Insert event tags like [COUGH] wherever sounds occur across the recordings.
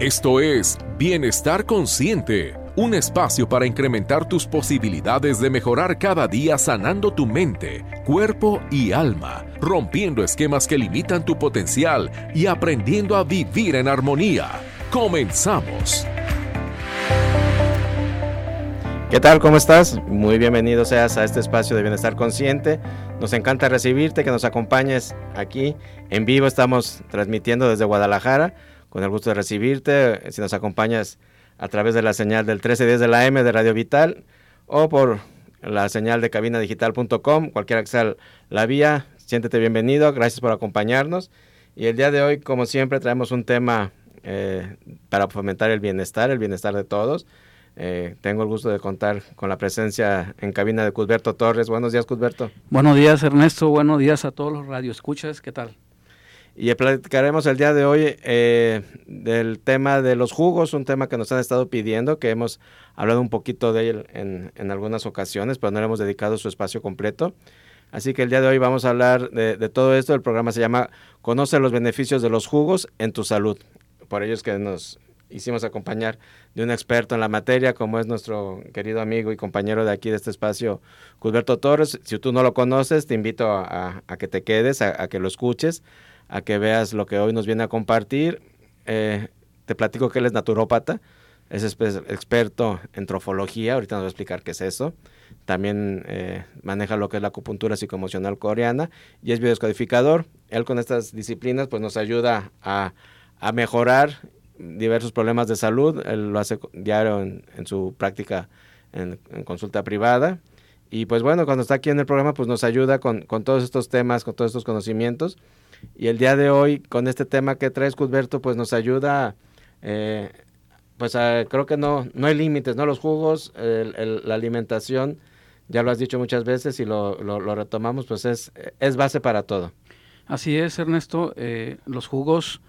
Esto es Bienestar Consciente, un espacio para incrementar tus posibilidades de mejorar cada día sanando tu mente, cuerpo y alma, rompiendo esquemas que limitan tu potencial y aprendiendo a vivir en armonía. Comenzamos. ¿Qué tal? ¿Cómo estás? Muy bienvenido seas a este espacio de bienestar consciente. Nos encanta recibirte, que nos acompañes aquí en vivo. Estamos transmitiendo desde Guadalajara con el gusto de recibirte. Si nos acompañas a través de la señal del 1310 de la M de Radio Vital o por la señal de cabinadigital.com, cualquiera que sea la vía, siéntete bienvenido, gracias por acompañarnos. Y el día de hoy, como siempre, traemos un tema eh, para fomentar el bienestar, el bienestar de todos. Eh, tengo el gusto de contar con la presencia en cabina de Cusberto Torres. Buenos días, Cusberto. Buenos días, Ernesto. Buenos días a todos los radioescuchas. ¿Qué tal? Y platicaremos el día de hoy eh, del tema de los jugos, un tema que nos han estado pidiendo, que hemos hablado un poquito de él en, en algunas ocasiones, pero no le hemos dedicado su espacio completo. Así que el día de hoy vamos a hablar de, todo esto. El programa se llama Conoce los beneficios de los jugos en tu salud. Por ello es que nos hicimos acompañar de un experto en la materia, como es nuestro querido amigo y compañero de aquí de este espacio, Cusberto Torres. Si tú no lo conoces, te invito a que te quedes, a, a que lo escuches a que veas lo que hoy nos viene a compartir. Eh, te platico que él es naturópata, es experto en trofología, ahorita nos va a explicar qué es eso. También eh, maneja lo que es la acupuntura psicoemocional coreana y es biodescodificador. Él con estas disciplinas pues nos ayuda a, a mejorar diversos problemas de salud. Él lo hace diario en, su práctica en, en, consulta privada. Y pues bueno, cuando está aquí en el programa pues nos ayuda con, con todos estos temas, con todos estos conocimientos. Y el día de hoy, con este tema que traes, Cusberto, pues nos ayuda, eh, pues a, creo que no, no hay límites, ¿no? Los jugos, el, la alimentación, ya lo has dicho muchas veces y lo, lo, lo, retomamos, pues es, es base para todo. Así es, Ernesto. Eh, los jugos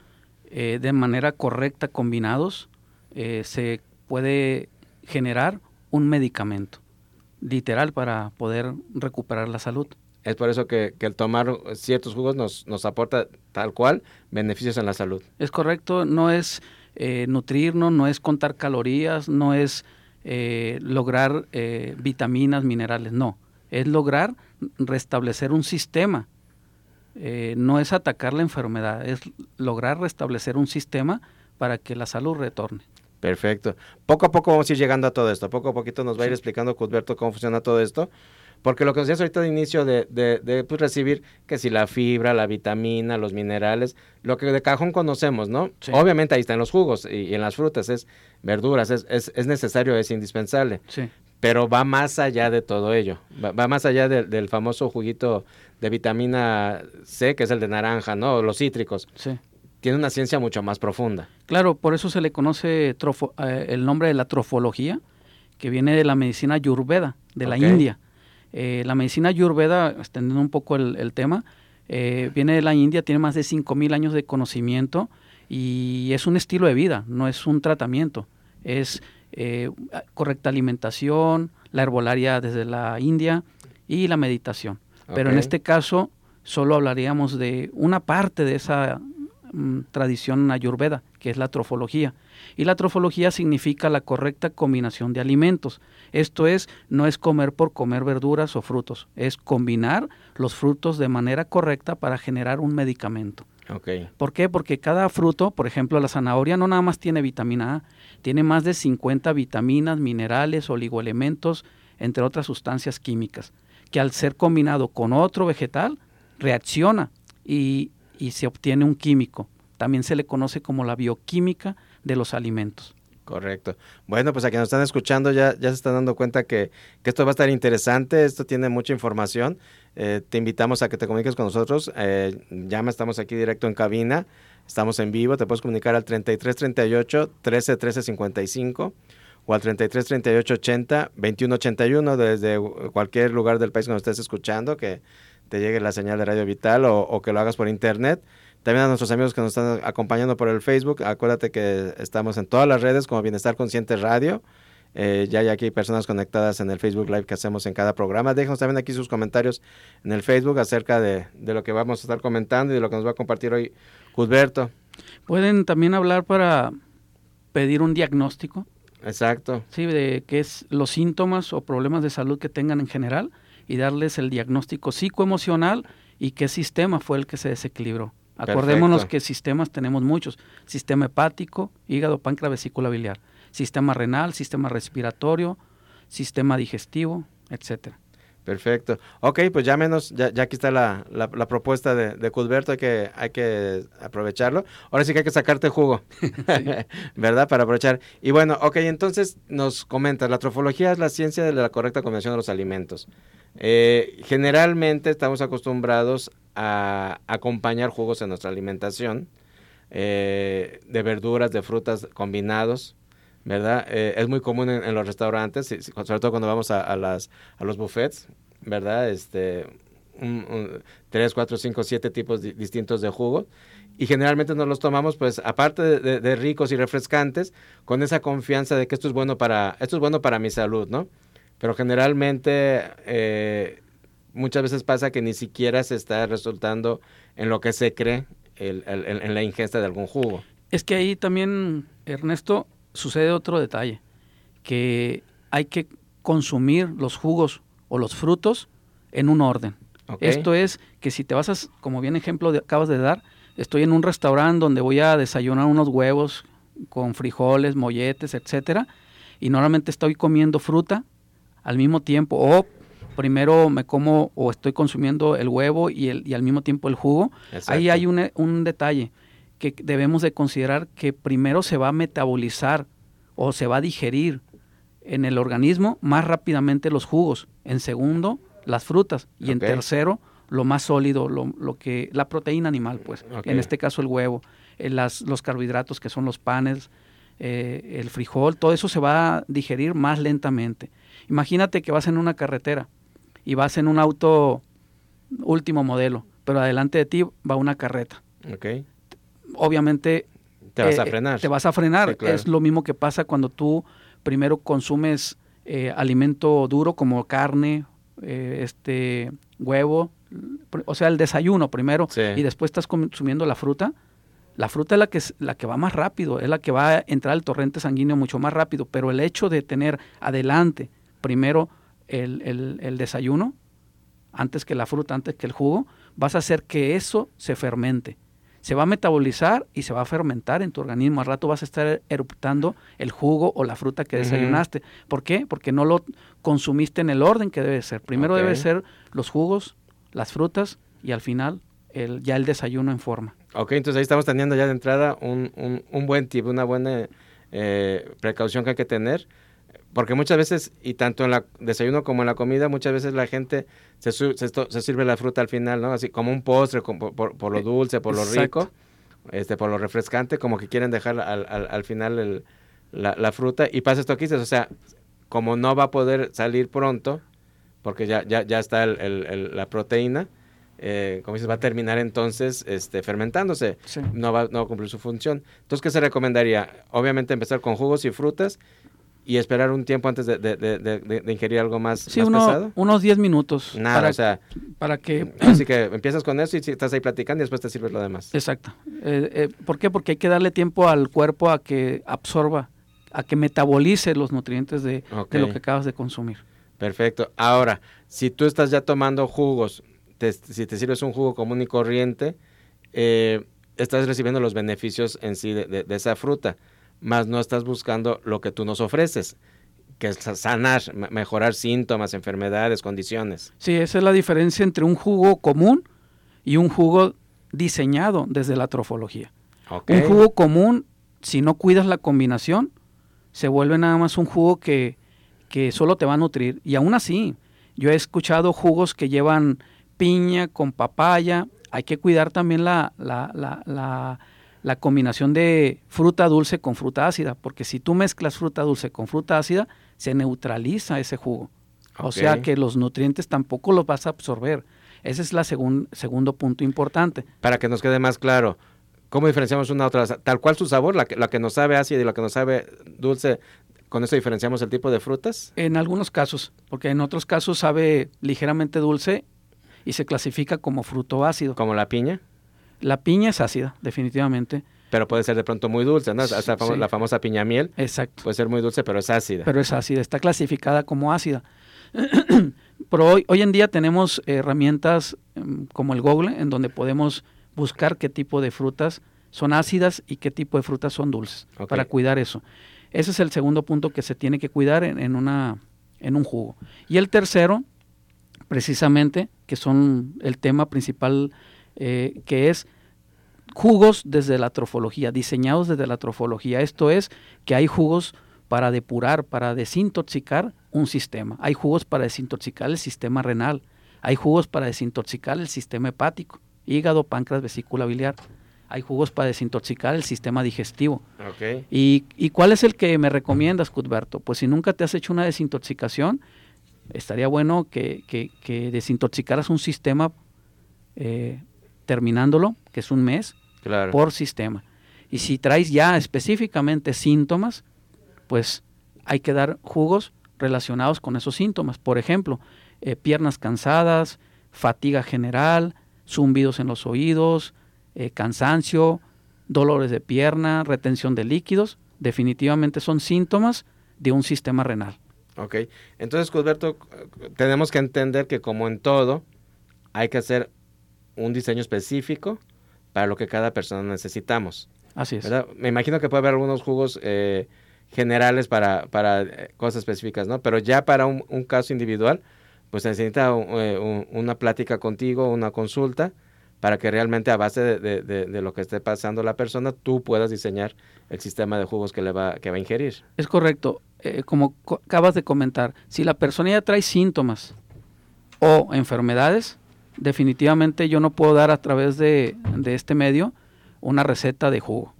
eh, de manera correcta combinados eh, se puede generar un medicamento literal para poder recuperar la salud. Es por eso que, que, el tomar ciertos jugos nos, nos aporta tal cual beneficios en la salud. Es correcto, no es eh, nutrirnos, no es contar calorías, no es eh, lograr eh, vitaminas, minerales, no. Es lograr restablecer un sistema. Eh, no es atacar la enfermedad, es lograr restablecer un sistema para que la salud retorne. Perfecto. Poco a poco vamos a ir llegando a todo esto. Poco a poquito nos va a ir explicando, Cusberto, cómo funciona todo esto. Porque lo que decías ahorita de inicio de, de, de pues, recibir que si la fibra, la vitamina, los minerales, lo que de cajón conocemos, ¿no? Sí. Obviamente ahí están los jugos y, y, en las frutas, es verduras, es, es, es necesario, es indispensable. Sí. Pero va más allá de todo ello, va, va más allá de, del famoso juguito de vitamina C, que es el de naranja, ¿no? Los cítricos. Sí. Tiene una ciencia mucho más profunda. Claro, por eso se le conoce trofo, eh, el nombre de la trofología, que viene de la medicina ayurveda, de okay. la India. Eh, la medicina ayurveda, extendiendo un poco el, el tema, eh, viene de la India, tiene más de 5.000 años de conocimiento y es un estilo de vida, no es un tratamiento. Es eh, correcta alimentación, la herbolaria desde la India y la meditación. Okay. Pero en este caso solo hablaríamos de una parte de esa mm, tradición ayurveda, que es la trofología. Y la trofología significa la correcta combinación de alimentos. Esto es, no es comer por comer verduras o frutos, es combinar los frutos de manera correcta para generar un medicamento. Okay. ¿Por qué? Porque cada fruto, por ejemplo, la zanahoria no nada más tiene vitamina A, tiene más de 50 vitaminas, minerales, oligoelementos, entre otras sustancias químicas, que al ser combinado con otro vegetal, reacciona y, y se obtiene un químico. También se le conoce como la bioquímica de los alimentos. Correcto. Bueno, pues a quienes nos están escuchando ya, ya se están dando cuenta que, que, esto va a estar interesante, esto tiene mucha información. Eh, te invitamos a que te comuniques con nosotros. Eh, llama, estamos aquí directo en cabina, estamos en vivo, te puedes comunicar al 3338 13 13 55 o al 33 38 80 21 81 desde cualquier lugar del país que nos estés escuchando, que te llegue la señal de Radio Vital o que lo hagas por internet. También a nuestros amigos que nos están acompañando por el Facebook, acuérdate que estamos en todas las redes como Bienestar Consciente Radio. Eh, ya hay aquí personas conectadas en el Facebook Live que hacemos en cada programa. Déjanos también aquí sus comentarios en el Facebook acerca de, de, lo que vamos a estar comentando y de lo que nos va a compartir hoy Cusberto. Pueden también hablar para, pedir un diagnóstico. Exacto. Sí, de qué es los síntomas o problemas de salud que tengan en general y darles el diagnóstico psicoemocional y qué sistema fue el que se desequilibró. Acordémonos que sistemas tenemos muchos, sistema hepático, hígado, páncreas, vesícula biliar, sistema renal, sistema respiratorio, sistema digestivo, etcétera. Perfecto. Ok, pues ya menos, ya, aquí está la, la, propuesta de, de hay que, hay que aprovecharlo. Ahora sí que hay que sacarte jugo, [LAUGHS] ¿verdad? Para aprovechar. Y bueno, ok, entonces nos comentas, la trofología es la ciencia de la correcta combinación de los alimentos. Eh, generalmente estamos acostumbrados a acompañar jugos en nuestra alimentación, eh, de verduras, de frutas combinados, ¿verdad? Eh, es muy común en, los restaurantes, sobre todo cuando vamos a, las, a los buffets, ¿verdad? Este, un, tres, cuatro, cinco, siete tipos distintos de jugo. Y generalmente nos los tomamos, pues, aparte de, ricos y refrescantes, con esa confianza de que esto es bueno para, esto es bueno para mi salud, ¿no? Pero generalmente eh, muchas veces pasa que ni siquiera se está resultando en lo que se cree en la ingesta de algún jugo. Es que ahí también, Ernesto, sucede otro detalle, que hay que consumir los jugos o los frutos en un orden. Esto es que si te vas a, como bien ejemplo de, acabas de dar, estoy en un restaurante donde voy a desayunar unos huevos con frijoles, molletes, etcétera, y normalmente estoy comiendo fruta al mismo tiempo, o primero me como o estoy consumiendo el huevo y, el, y al mismo tiempo el jugo. Ahí hay un, un detalle que debemos de considerar que primero se va a metabolizar o se va a digerir en el organismo más rápidamente los jugos, en segundo las frutas y en tercero lo más sólido, lo, lo, que la proteína animal, pues, en este caso el huevo, eh, las, los carbohidratos que son los panes, eh, el frijol, todo eso se va a digerir más lentamente. Imagínate que vas en una carretera y vas en un auto último modelo, pero adelante de ti va una carreta. Okay obviamente te vas a eh, frenar. Te vas a frenar. Es lo mismo que pasa cuando tú primero consumes eh, alimento duro como carne, eh, este huevo, o sea, el desayuno primero y después estás consumiendo la fruta. La fruta es la que, la que va más rápido, es la que va a entrar al torrente sanguíneo mucho más rápido, pero el hecho de tener adelante primero el, el, el desayuno, antes que la fruta, antes que el jugo, vas a hacer que eso se fermente se va a metabolizar y se va a fermentar en tu organismo. Al rato vas a estar eruptando el jugo o la fruta que desayunaste. ¿Por qué? Porque no lo consumiste en el orden que debe ser. Primero debe ser los jugos, las frutas y al final el, ya el desayuno en forma. Ok, entonces ahí estamos teniendo ya de entrada un, un, buen tip, una buena eh, precaución que hay que tener porque muchas veces, y tanto en el desayuno como en la comida, muchas veces la gente se, se, sirve la fruta al final, ¿no? Así como un postre, por, lo eh, dulce, por lo rico, este, por lo refrescante, como que quieren dejar al, al, final la, fruta. Y pasa esto aquí, o sea, como no va a poder salir pronto, porque ya, ya, ya está la proteína, eh, como dices, va a terminar entonces este, fermentándose, no, va, no va a cumplir su función. Entonces, ¿qué se recomendaría? Obviamente empezar con jugos y frutas y esperar un tiempo antes de, de, de, ingerir algo más, sí, pesado? unos 10 minutos. Nada, para, o sea. Para que. [CLEARS THROAT] Así que empiezas con eso y estás ahí platicando y después te sirves lo demás. Exacto. Eh, eh, ¿Por qué? Porque hay que darle tiempo al cuerpo a que absorba, a que metabolice los nutrientes de, lo que acabas de consumir. Perfecto. Ahora, si tú estás ya tomando jugos, si te sirves un jugo común y corriente, eh, estás recibiendo los beneficios en sí de esa fruta más no estás buscando lo que tú nos ofreces, que es sanar, mejorar síntomas, enfermedades, condiciones. Sí, esa es la diferencia entre un jugo común y un jugo diseñado desde la trofología. Un jugo común, si no cuidas la combinación, se vuelve nada más un jugo que, que solo te va a nutrir. Y aún así, yo he escuchado jugos que llevan piña con papaya. Hay que cuidar también la, la, la la combinación de fruta dulce con fruta ácida, porque si tú mezclas fruta dulce con fruta ácida, se neutraliza ese jugo. O sea que los nutrientes tampoco los vas a absorber. Ese es el segundo punto importante. Para que nos quede más claro, ¿cómo diferenciamos una otra? Tal cual su sabor, la que, la que nos sabe ácida y la que nos sabe dulce, ¿con eso diferenciamos el tipo de frutas? En algunos casos, porque en otros casos sabe ligeramente dulce y se clasifica como fruto ácido. ¿Como la piña? La piña es ácida, definitivamente. Pero puede ser de pronto muy dulce, ¿no? Hasta la famosa piña miel. Exacto. Puede ser muy dulce, pero es ácida. Pero es ácida, está clasificada como ácida. [CLEARS THROAT] pero hoy, hoy en día tenemos herramientas em, como el Google, en donde podemos buscar qué tipo de frutas son ácidas y qué tipo de frutas son dulces, para cuidar eso. Ese es el segundo punto que se tiene que cuidar en, una, en un jugo. Y el tercero, precisamente, que son el tema principal, eh, que es jugos desde la trofología, diseñados desde la trofología. Esto es que hay jugos para depurar, para desintoxicar un sistema. Hay jugos para desintoxicar el sistema renal. Hay jugos para desintoxicar el sistema hepático, hígado, páncreas, vesícula biliar. Hay jugos para desintoxicar el sistema digestivo. ¿Y, ¿Y, cuál es el que me recomiendas, Cudberto? Pues si nunca te has hecho una desintoxicación, estaría bueno que, que, desintoxicaras un sistema eh, terminándolo, que es un mes, por sistema. Y si traes ya específicamente síntomas, pues hay que dar jugos relacionados con esos síntomas. Por ejemplo, eh, piernas cansadas, fatiga general, zumbidos en los oídos, eh, cansancio, dolores de pierna, retención de líquidos, definitivamente son síntomas de un sistema renal. Ok, entonces, Cusberto, tenemos que entender que como en todo, hay que hacer un diseño específico para lo que cada persona necesitamos. Así es. Me imagino que puede haber algunos jugos eh, generales para, para eh, cosas específicas, ¿no? Pero ya para un, caso individual, pues necesita eh, una plática contigo, una consulta, para que realmente a base de, de, lo que esté pasando la persona, tú puedas diseñar el sistema de jugos que, le va, que va a ingerir. Es correcto. como acabas de comentar, si la persona ya trae síntomas o enfermedades, definitivamente yo no puedo dar a través de, este medio una receta de jugo.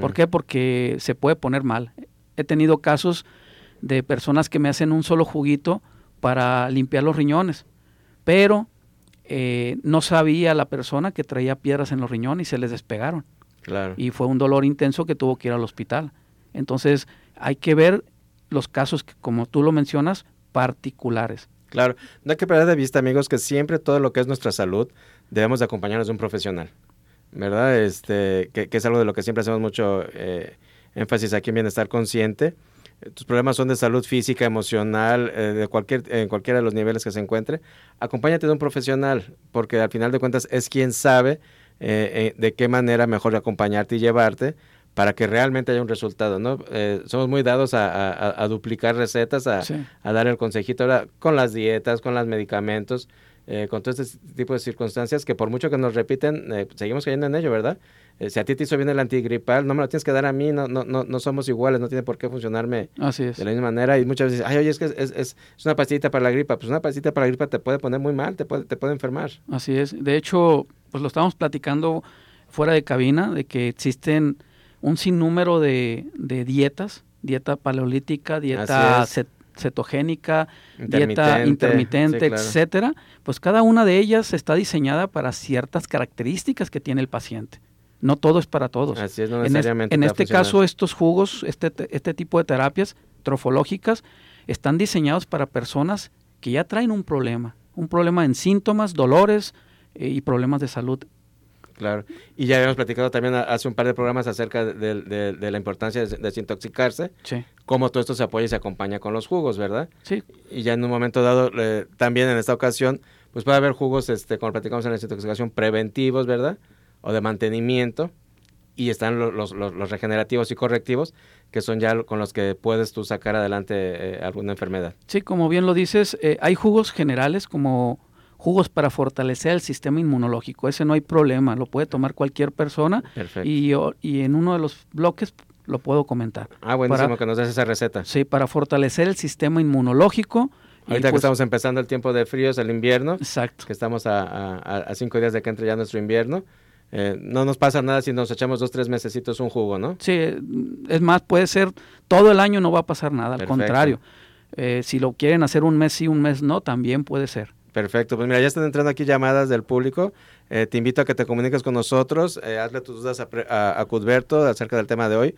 ¿Por qué? Porque se puede poner mal. He tenido casos de personas que me hacen un solo juguito para limpiar los riñones, pero eh, no sabía la persona que traía piedras en los riñones y se les despegaron. Claro. Y fue un dolor intenso que tuvo que ir al hospital. Entonces hay que ver los casos que, como tú lo mencionas, particulares. Claro, no hay que perder de vista, amigos, que siempre todo lo que es nuestra salud debemos de acompañarnos de un profesional, ¿verdad? Este, que, es algo de lo que siempre hacemos mucho eh, énfasis aquí en Bienestar Consciente. Tus problemas son de salud física, emocional, eh, de cualquier, en cualquiera de los niveles que se encuentre. Acompáñate de un profesional, porque al final de cuentas es quien sabe eh, de qué manera mejor acompañarte y llevarte para que realmente haya un resultado, ¿no? Eh, somos muy dados a, duplicar recetas, a, dar el consejito ahora con las dietas, con los medicamentos, eh, con todo este tipo de circunstancias que por mucho que nos repiten, eh, seguimos cayendo en ello, ¿verdad? si a ti te hizo bien el antigripal, no me lo tienes que dar a mí, no, no, no, no somos iguales, no tiene por qué funcionarme de la misma manera. Y muchas veces, ay, oye, es que es, es, una pastillita para la gripa. Pues una pastillita para la gripa te puede poner muy mal, te puede, te puede enfermar. Así es. De hecho, pues lo estamos platicando fuera de cabina, de que existen un sinnúmero de, de dietas, dieta paleolítica, dieta cetogénica, dieta intermitente, etcétera, pues cada una de ellas está diseñada para ciertas características que tiene el paciente. No todo es para todos. Así es, no necesariamente en, este caso, estos jugos, este, este tipo de terapias trofológicas, están diseñados para personas que ya traen un problema, un problema en síntomas, dolores eh, y problemas de salud Claro. Y ya habíamos platicado también hace un par de programas acerca de, la importancia de desintoxicarse. Sí. Cómo todo esto se apoya y se acompaña con los jugos, ¿verdad? Sí. Y ya en un momento dado, también en esta ocasión, pues puede haber jugos, este, como platicamos en la desintoxicación, preventivos, ¿verdad? O de mantenimiento. Y están los, los, regenerativos y correctivos, que son ya con los que puedes tú sacar adelante eh, alguna enfermedad. Sí, como bien lo dices, eh, hay jugos generales como jugos para fortalecer el sistema inmunológico. Ese no hay problema, lo puede tomar cualquier persona. Y, y en uno de los bloques lo puedo comentar. Ah, buenísimo que nos des esa receta. Sí, para fortalecer el sistema inmunológico. Ahorita que pues estamos empezando el tiempo de fríos, el invierno. Exacto. Que estamos a, cinco días de que entre ya nuestro invierno. Eh, no nos pasa nada si nos echamos dos, tres mesecitos un jugo, ¿no? Sí, es más, puede ser todo el año no va a pasar nada, al contrario. Eh, si lo quieren hacer un mes sí, un mes no, también puede ser. Perfecto, pues mira, ya están entrando aquí llamadas del público. Eh, te invito a que te comuniques con nosotros, eh, hazle tus dudas a, a, Cudberto acerca del tema de hoy.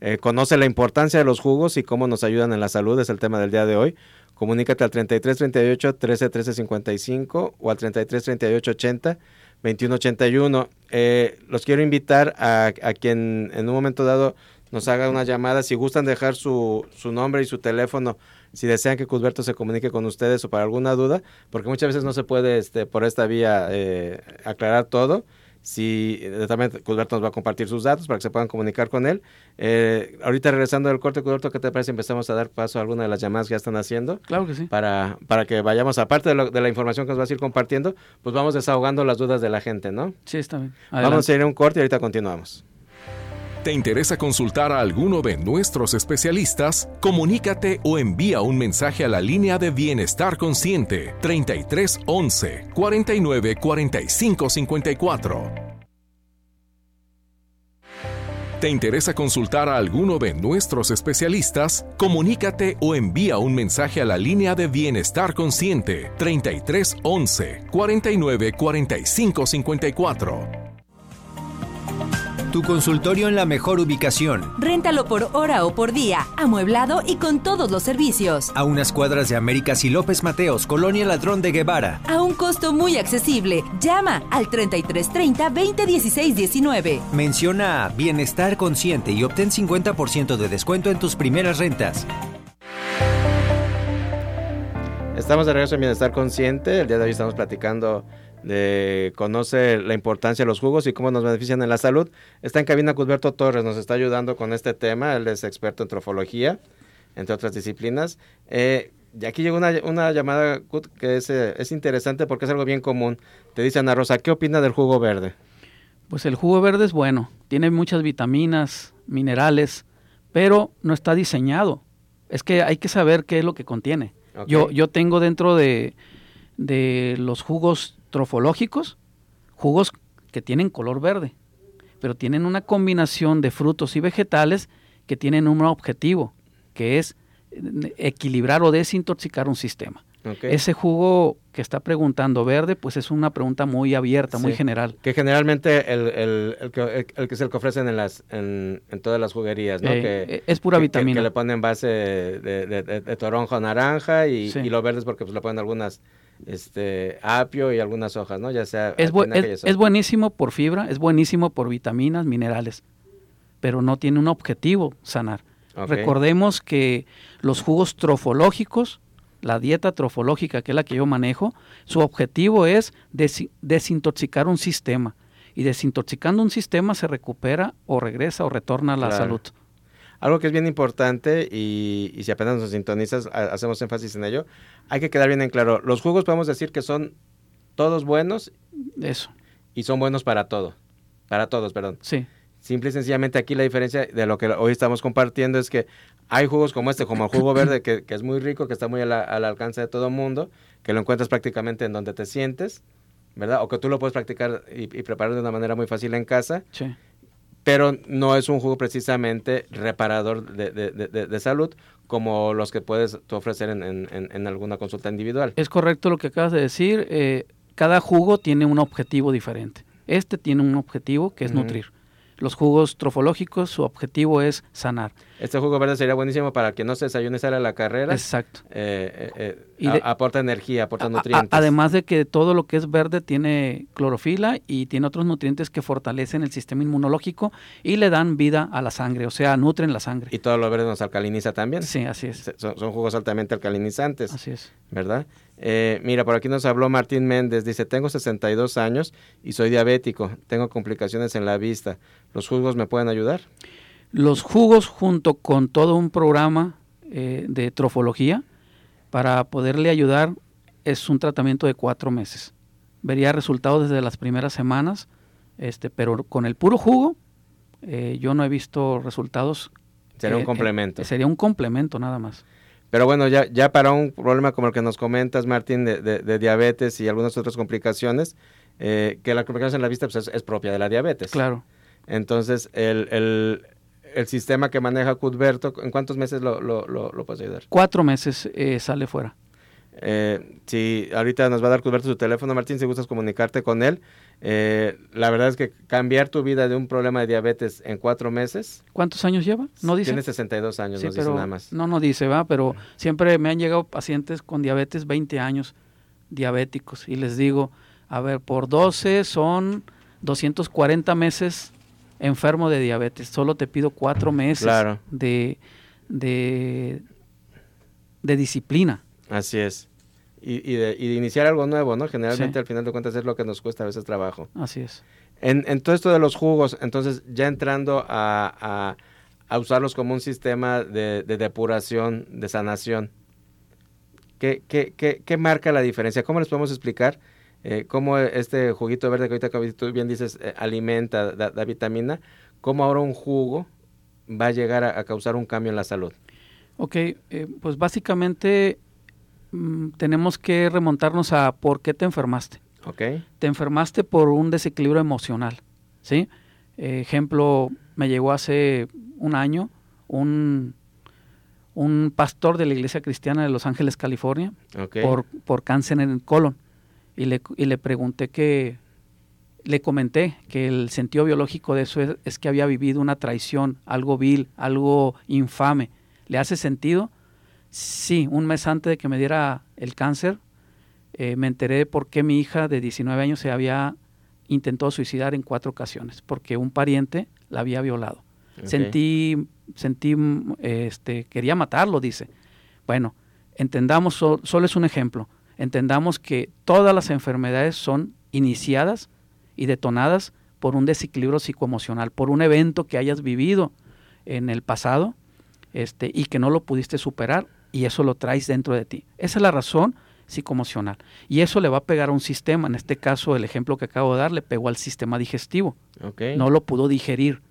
Eh, conoce la importancia de los jugos y cómo nos ayudan en la salud, es el tema del día de hoy. Comunícate al 33 38 13 13 55 o al 33 38 80 2181. Eh, los quiero invitar a, a, quien en un momento dado nos haga una llamada. Si gustan dejar su, su nombre y su teléfono, si desean que Cusberto se comunique con ustedes o para alguna duda, porque muchas veces no se puede este, por esta vía eh, aclarar todo. Si también Cusberto nos va a compartir sus datos para que se puedan comunicar con él. Eh, ahorita regresando del corte, Cusberto, ¿qué te parece? Empezamos a dar paso a alguna de las llamadas que ya están haciendo. Claro que sí. Para, para que vayamos, aparte de, de la información que nos vas a ir compartiendo, pues vamos desahogando las dudas de la gente, ¿no? Sí, está bien. Adelante. Vamos a ir a un corte y ahorita continuamos. ¿Te interesa consultar a alguno de nuestros especialistas? Comunícate o envía un mensaje a la línea de Bienestar Consciente 33 11 49 45 54. ¿Te interesa consultar a alguno de nuestros especialistas? Comunícate o envía un mensaje a la línea de Bienestar Consciente 33 11 49 45 54. Tu consultorio en la mejor ubicación. Réntalo por hora o por día, amueblado y con todos los servicios. A unas cuadras de Américas y López Mateos, Colonia Ladrón de Guevara. A un costo muy accesible. Llama al 3330 2016 19. Menciona Bienestar Consciente y obtén 50% de descuento en tus primeras rentas. Estamos de regreso en Bienestar Consciente. El día de hoy estamos platicando de conoce la importancia de los jugos y cómo nos benefician en la salud. Está en cabina Cusberto Torres, nos está ayudando con este tema. Él es experto en trofología, entre otras disciplinas. Eh, y aquí llegó una, una llamada que es, eh, es, interesante porque es algo bien común. Te dice Ana Rosa, ¿qué opina del jugo verde? Pues el jugo verde es bueno, tiene muchas vitaminas, minerales, pero no está diseñado. Es que hay que saber qué es lo que contiene. Okay. Yo, yo tengo dentro de, de los jugos trofológicos, jugos que tienen color verde, pero tienen una combinación de frutos y vegetales que tienen un objetivo, que es equilibrar o desintoxicar un sistema. Okay. Ese jugo que está preguntando verde, pues es una pregunta muy abierta, sí. muy general. Que generalmente el, el, el, que, el, que es el que ofrecen en, las, en, en todas las juguerías, ¿no? Eh, que, es pura que, vitamina. Que, le ponen base de, de, de, de toronja naranja y, sí. y, lo verde es porque pues, le ponen algunas este apio y algunas hojas, ¿no? Ya sea es, bu es, es, buenísimo por fibra, es buenísimo por vitaminas, minerales, pero no tiene un objetivo sanar. Okay. Recordemos que los jugos trofológicos, la dieta trofológica, que es la que yo manejo, su objetivo es des desintoxicar un sistema. Y desintoxicando un sistema se recupera o regresa o retorna a la claro. salud. Algo que es bien importante y, y, si apenas nos sintonizas, hacemos énfasis en ello, hay que quedar bien en claro, los jugos podemos decir que son todos buenos. Eso. Y son buenos para todo, para todos, perdón. Sí. Simple y sencillamente aquí la diferencia de lo que hoy estamos compartiendo es que hay jugos como este, como el jugo verde, que, que es muy rico, que está muy al, al alcance de todo el mundo, que lo encuentras prácticamente en donde te sientes, ¿verdad? O que tú lo puedes practicar y, y preparar de una manera muy fácil en casa. Sí pero no es un jugo precisamente reparador de, de, de, de, salud como los que puedes tú ofrecer en, en, en, alguna consulta individual. Es correcto lo que acabas de decir. Eh, cada jugo tiene un objetivo diferente. Este tiene un objetivo que es uh -huh. nutrir. Los jugos trofológicos, su objetivo es sanar. Este jugo verde sería buenísimo para que no se desayune sale a la carrera. Exacto. Eh, eh, y de, a, aporta energía, aporta a, nutrientes. A, además de que todo lo que es verde tiene clorofila y tiene otros nutrientes que fortalecen el sistema inmunológico y le dan vida a la sangre, o sea, nutren la sangre. Y todo lo verde nos alcaliniza también. Sí, así es. Son, son jugos altamente alcalinizantes. Así es. ¿Verdad? Eh, mira, por aquí nos habló Martín Méndez, dice, tengo 62 años y soy diabético, tengo complicaciones en la vista. ¿Los jugos me pueden ayudar? Los jugos junto con todo un programa eh, de trofología para poderle ayudar es un tratamiento de cuatro meses. Vería resultados desde las primeras semanas, este, pero con el puro jugo eh, yo no he visto resultados. Sería un complemento. sería un complemento nada más. Pero bueno, ya, ya para un problema como el que nos comentas, Martín, de, de, de diabetes y algunas otras complicaciones, eh, que la complicación en la vista pues, es, es, propia de la diabetes. Claro. Entonces, el, el, el sistema que maneja Cuthberto, ¿en cuántos meses lo, lo, lo, lo puedes ayudar? Cuatro meses eh, sale fuera. Eh, sí, ahorita nos va a dar Cuthberto su teléfono, Martín, si gustas comunicarte con él. Eh, la verdad es que cambiar tu vida de un problema de diabetes en cuatro meses. ¿Cuántos años lleva? No dice. Tiene 62 años, sí, no pero dice nada más. No, no dice, va, pero siempre me han llegado pacientes con diabetes 20 años, diabéticos, y les digo, A ver, por 12 son 240 meses enfermo de diabetes. Solo te pido cuatro meses de, de, de, disciplina. Así es. Y, de, iniciar algo nuevo, ¿no? Generalmente al final de cuentas es lo que nos cuesta a veces trabajo. Así es. En, en todo esto de los jugos, entonces ya entrando a, a, usarlos como un sistema de, de depuración, de sanación, ¿qué, qué, qué, qué marca la diferencia? ¿Cómo les podemos explicar? Eh, cómo este juguito verde que ahorita tú bien dices eh, alimenta, da, vitamina, cómo ahora un jugo va a llegar a, causar un cambio en la salud. Ok, eh, pues básicamente mm, tenemos que remontarnos a por qué te enfermaste. Ok. Te enfermaste por un desequilibrio emocional, ¿sí? ejemplo, me llegó hace un año un, un pastor de la iglesia cristiana de Los Ángeles, California, por, por cáncer en el colon y le, y le pregunté que, le comenté que el sentido biológico de eso es, que había vivido una traición, algo vil, algo infame. ¿Le hace sentido? Sí, un mes antes de que me diera el cáncer, eh, me enteré de por qué mi hija de 19 años se había intentado suicidar en cuatro ocasiones, porque un pariente la había violado. Sentí, sentí, este, quería matarlo, dice. Bueno, entendamos, solo es un ejemplo entendamos que todas las enfermedades son iniciadas y detonadas por un desequilibrio psicoemocional, por un evento que hayas vivido en el pasado este, y que no lo pudiste superar y eso lo traes dentro de ti. Esa es la razón psicoemocional. Y eso le va a pegar a un sistema, en este caso el ejemplo que acabo de dar le pegó al sistema digestivo. No lo pudo digerir.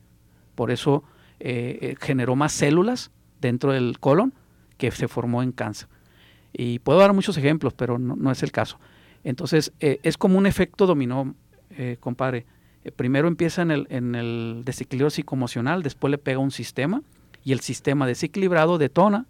Por eso eh, eh, generó más células dentro del colon que se formó en cáncer. Y puedo dar muchos ejemplos, pero no, es el caso. Entonces, eh, es como un efecto dominó, eh, compadre. Eh, primero empieza en el, en el desequilibrio psicoemocional, después le pega un sistema y el sistema desequilibrado detona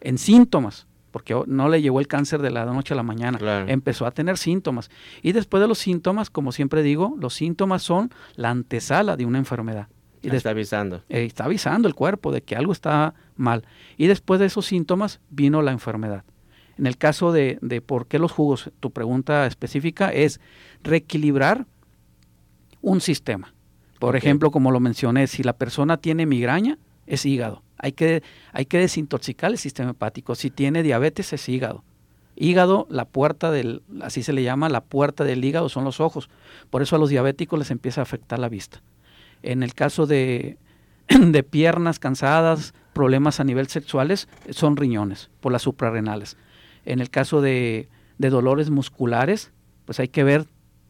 en síntomas, porque no le llegó el cáncer de la noche a la mañana, empezó a tener síntomas. Y después de los síntomas, como siempre digo, los síntomas son la antesala de una enfermedad. Y está avisando. está avisando el cuerpo de que algo está mal. Y después de esos síntomas vino la enfermedad. En el caso de, de por qué los jugos, tu pregunta específica es reequilibrar un sistema. Por ejemplo, como lo mencioné, si la persona tiene migraña, es hígado. Hay que, hay que desintoxicar el sistema hepático. Si tiene diabetes, es hígado. Hígado, la puerta del, así se le llama, la puerta del hígado son los ojos. Por eso a los diabéticos les empieza a afectar la vista. En el caso de, [CLEARS THROAT] de piernas cansadas, problemas a nivel sexuales, son riñones, por las suprarrenales. En el caso de, dolores musculares, pues hay que ver,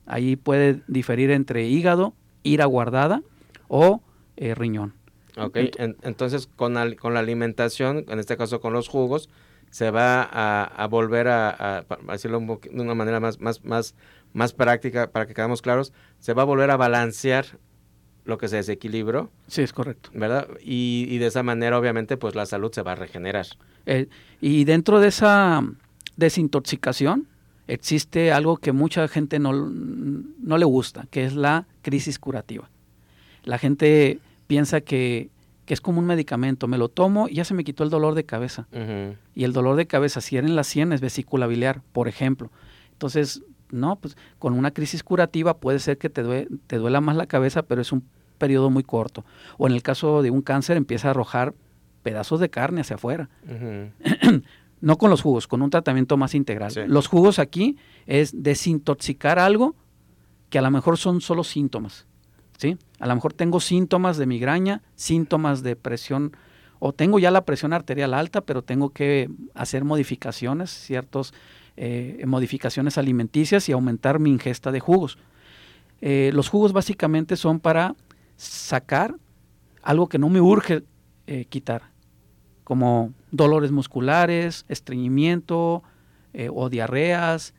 ahí puede diferir entre hígado, ira guardada o eh, riñón. Ok, entonces con, con la alimentación, en este caso con los jugos, se va a, volver a, decirlo de una manera más, más, más, más práctica para que quedamos claros, se va a volver a balancear lo que se desequilibró. Sí, es correcto. ¿Verdad? Y, y, de esa manera, obviamente, pues la salud se va a regenerar. Eh, y dentro de esa desintoxicación, existe algo que mucha gente no, no le gusta, que es la crisis curativa. La gente piensa que, es como un medicamento, me lo tomo y ya se me quitó el dolor de cabeza. Y el dolor de cabeza, si era en la sien, es vesícula biliar, por ejemplo. Entonces, no, pues con una crisis curativa puede ser que te, te duela más la cabeza, pero es un periodo muy corto. O en el caso de un cáncer empieza a arrojar pedazos de carne hacia afuera. [CLEARS THROAT] no con los jugos, con un tratamiento más integral. Los jugos aquí es desintoxicar algo que a lo mejor son solo síntomas. ¿sí? A lo mejor tengo síntomas de migraña, síntomas de presión, o tengo ya la presión arterial alta, pero tengo que hacer modificaciones, ciertas eh, modificaciones alimenticias y aumentar mi ingesta de jugos. Eh, los jugos básicamente son para sacar algo que no me urge eh, quitar como dolores musculares, estreñimiento eh, o diarreas,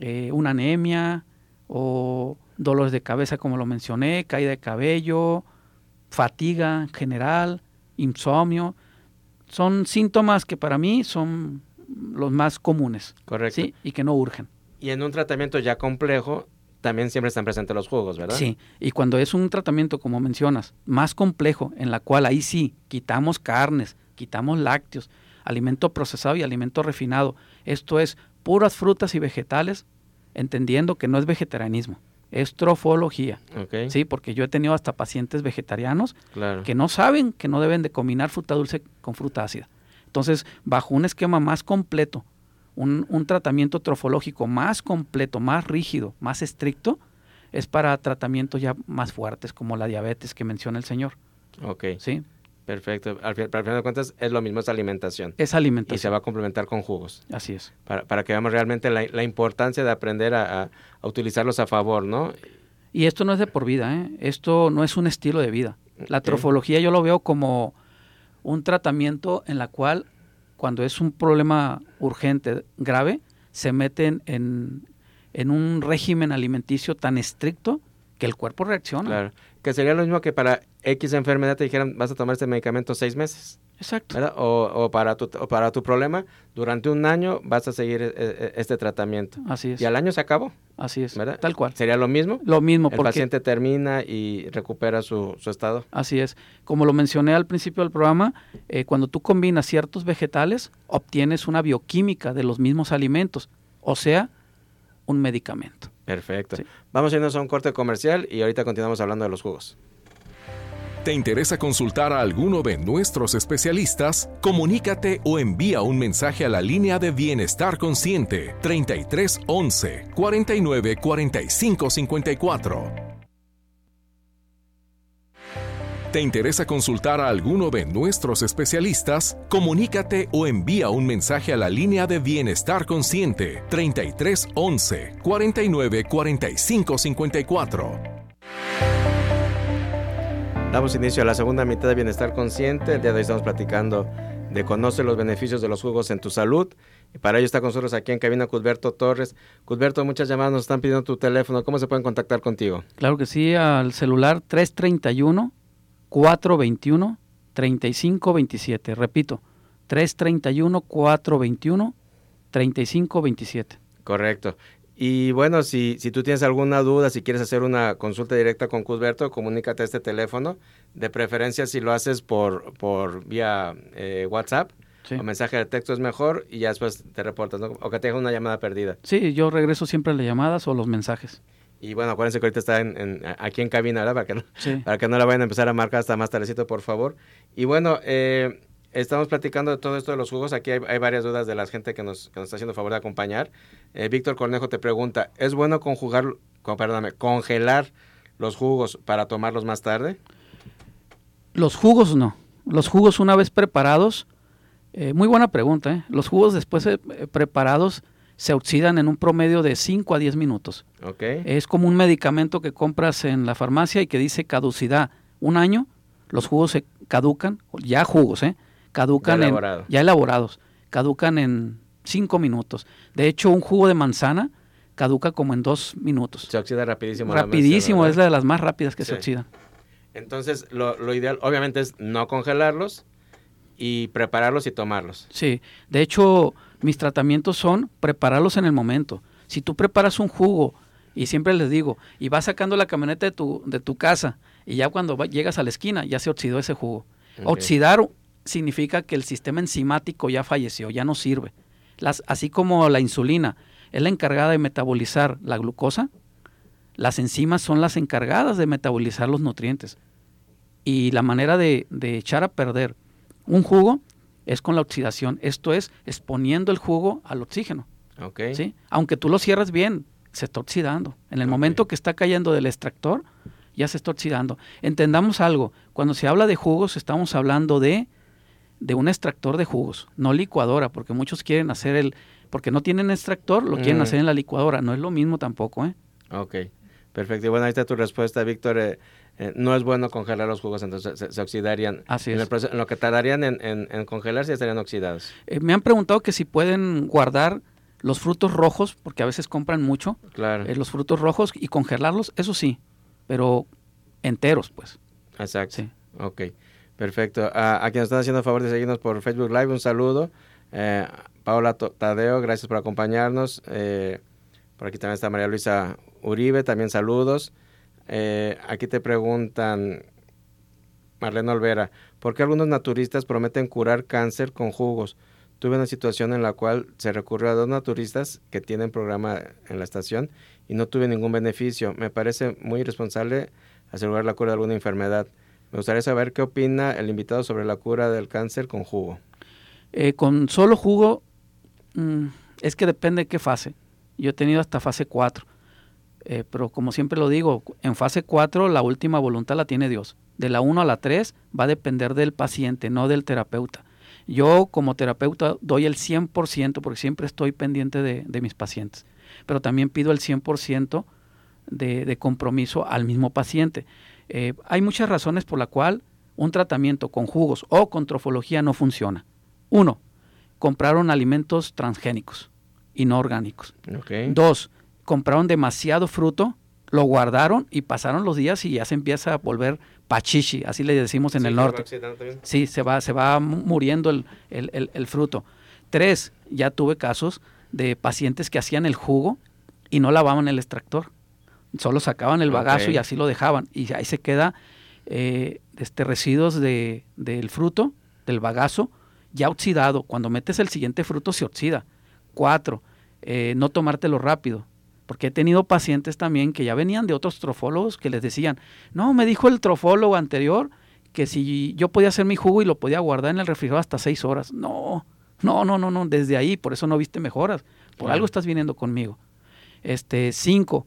eh, una anemia o dolores de cabeza como lo mencioné, caída de cabello, fatiga en general, insomnio. Son síntomas que para mí son los más comunes. Correcto. Y que no urgen. Y en un tratamiento ya complejo, también siempre están presentes los jugos, ¿verdad? Sí, y cuando es un tratamiento, como mencionas, más complejo, en la cual ahí sí quitamos carnes, quitamos lácteos, alimento procesado y alimento refinado. Esto es puras frutas y vegetales entendiendo que no es vegetarianismo, es trofología. Ok. Sí, porque yo he tenido hasta pacientes vegetarianos Claro. que no saben que no deben de combinar fruta dulce con fruta ácida. Entonces, bajo un esquema más completo, un, un tratamiento trofológico más completo, más rígido, más estricto, es para tratamientos ya más fuertes, como la diabetes que menciona el señor. Ok. ¿sí? Perfecto. Al, fi- al final de cuentas es lo mismo, es alimentación. Es Y se alimentación. va a complementar con jugos. Así es. Para, para que veamos realmente la, la importancia de aprender a, a- a utilizarlos a favor, ¿no? Y esto no es de por vida, ¿eh? esto no es un estilo de vida. La trofología yo lo veo como un tratamiento en la cual cuando es un problema urgente, grave, se meten en, en un régimen alimenticio tan estricto que el cuerpo reacciona. Claro. Que sería lo mismo que para X enfermedad te dijeran vas a tomar este medicamento seis meses, Exacto. O, o para, tu, o para tu problema, durante un año vas a seguir eh, eh, este tratamiento. Así es. Y al año se acabó, Así es. ¿verdad? Tal cual. ¿Sería lo mismo? Lo mismo El porque paciente termina y recupera su, su estado. Así es. Como lo mencioné al principio del programa, eh, cuando tú combinas ciertos vegetales, obtienes una bioquímica de los mismos alimentos, o sea, un medicamento. Perfecto. Sí. Vamos a irnos a un corte comercial y ahorita continuamos hablando de los jugos. ¿Te interesa consultar a alguno de nuestros especialistas? Comunícate o envía un mensaje a la línea de Bienestar Consciente 33 11 49 45 54. ¿Te interesa consultar a alguno de nuestros especialistas? Comunícate o envía un mensaje a la línea de Bienestar Consciente 33 11 49 45 54. Damos inicio a la segunda mitad de Bienestar Consciente. El día de hoy estamos platicando de conoce los beneficios de los jugos en tu salud. Y para ello está con nosotros aquí en cabina Cudberto Torres. Cudberto, muchas llamadas nos están pidiendo tu teléfono. ¿Cómo se pueden contactar contigo? Claro que sí, al celular 331 421 3527. Repito, 331 421 3527. Correcto. Y bueno, si, si tú tienes alguna duda, si quieres hacer una consulta directa con Cudberto, comunícate a este teléfono. De preferencia, si lo haces por, por vía eh, WhatsApp Sí. o mensaje de texto es mejor y ya después te reportas, ¿no? O que te una llamada perdida. Sí, yo regreso siempre a las llamadas o los mensajes. Y bueno, acuérdense que ahorita está en, en- aquí en cabina, ¿verdad? Para que, no, Sí. para que no la vayan a empezar a marcar hasta más tardecito, por favor. Y bueno, eh, estamos platicando de todo esto de los jugos. Aquí hay, hay varias dudas de la gente que nos, que nos está haciendo favor de acompañar. Eh, Víctor Cornejo te pregunta, ¿es bueno conjugar, con, perdóname, congelar los jugos para tomarlos más tarde? Los jugos no. Los jugos una vez preparados, eh, muy buena pregunta, ¿eh? los jugos después de eh, preparados se oxidan en un promedio de 5 a 10 minutos. ¿Ok? Es como un medicamento que compras en la farmacia y que dice caducidad un año, los jugos se caducan, ya jugos, ¿eh? Caducan Ya en- elaborado. ya elaborados, caducan en 5 minutos. De hecho, un jugo de manzana caduca como en 2 minutos. Se oxida rapidísimo. la Rapidísimo, manzana, es la de las más rápidas que Sí. se oxidan. Entonces, lo, lo ideal, obviamente, es no congelarlos y prepararlos y tomarlos. Sí, de hecho, mis tratamientos son prepararlos en el momento. Si tú preparas un jugo, y siempre les digo, y vas sacando la camioneta de tu, de tu casa, y ya cuando va- llegas a la esquina, ya se oxidó ese jugo. Oxidar significa que el sistema enzimático ya falleció, ya no sirve. Las, así como la insulina es la encargada de metabolizar la glucosa, las enzimas son las encargadas de metabolizar los nutrientes. Y la manera de, de echar a perder un jugo es con la oxidación. Esto es exponiendo el jugo al oxígeno. ¿sí? Aunque tú lo cierres bien, se está oxidando. En el momento que está cayendo del extractor, ya se está oxidando. Entendamos algo, cuando se habla de jugos, estamos hablando de, de un extractor de jugos, no licuadora, porque muchos quieren hacer el, porque no tienen extractor, lo quieren Mm. hacer en la licuadora. No es lo mismo tampoco, ¿eh? Ok, perfecto. Y bueno, ahí está tu respuesta, Víctor. Eh, eh, no es bueno congelar los jugos, entonces se, se oxidarían. Así en, es. el proceso- en lo que tardarían en, en, en congelarse, estarían oxidados. Eh, me han preguntado que si pueden guardar los frutos rojos, porque a veces compran mucho, Claro, eh, los frutos rojos y congelarlos, eso sí, pero enteros, pues. exacto. Sí. Ok, perfecto. A, a quienes están haciendo el favor de seguirnos por Facebook Live, un saludo. Eh, Paola Tadeo, gracias por acompañarnos. Eh, por aquí también está María Luisa Uribe, también saludos. Eh, aquí te preguntan, Marlene Olvera, ¿por qué algunos naturistas prometen curar cáncer con jugos? tuve una situación en la cual se recurrió a dos naturistas que tienen programa en la estación y no tuve ningún beneficio. Me parece muy irresponsable asegurar la cura de alguna enfermedad. Me gustaría saber qué opina el invitado sobre la cura del cáncer con jugo. Eh, con solo jugo, mm, es que depende de qué fase. Yo he tenido hasta fase 4. Eh, pero como siempre lo digo, en fase 4 la última voluntad la tiene Dios. De la 1 a la 3 va a depender del paciente, no del terapeuta. Yo como terapeuta doy el 100% porque siempre estoy pendiente de, mis pacientes, pero también pido el 100% de, de compromiso al mismo paciente. Eh, hay muchas razones por la cual un tratamiento con jugos o con trofología no funciona. Uno, compraron alimentos transgénicos y no orgánicos. Dos, compraron demasiado fruto, lo guardaron y pasaron los días y ya se empieza a volver pachichi, así le decimos en el norte. Sí, se va, se va muriendo el, el, fruto. Tres, ya tuve casos de pacientes que hacían el jugo y no lavaban el extractor. Solo sacaban el bagazo y así lo dejaban. Y ahí se queda eh, este, residuos de, del fruto, del bagazo, ya oxidado. Cuando metes el siguiente fruto se oxida. Cuatro, eh, no tomártelo rápido. Porque he tenido pacientes también que ya venían de otros trofólogos que les decían, no, me dijo el trofólogo anterior que si yo podía hacer mi jugo y lo podía guardar en el refrigerador hasta seis horas. No, no, no, no, no, desde ahí, por eso no viste mejoras. Por algo estás viniendo conmigo. Este, cinco,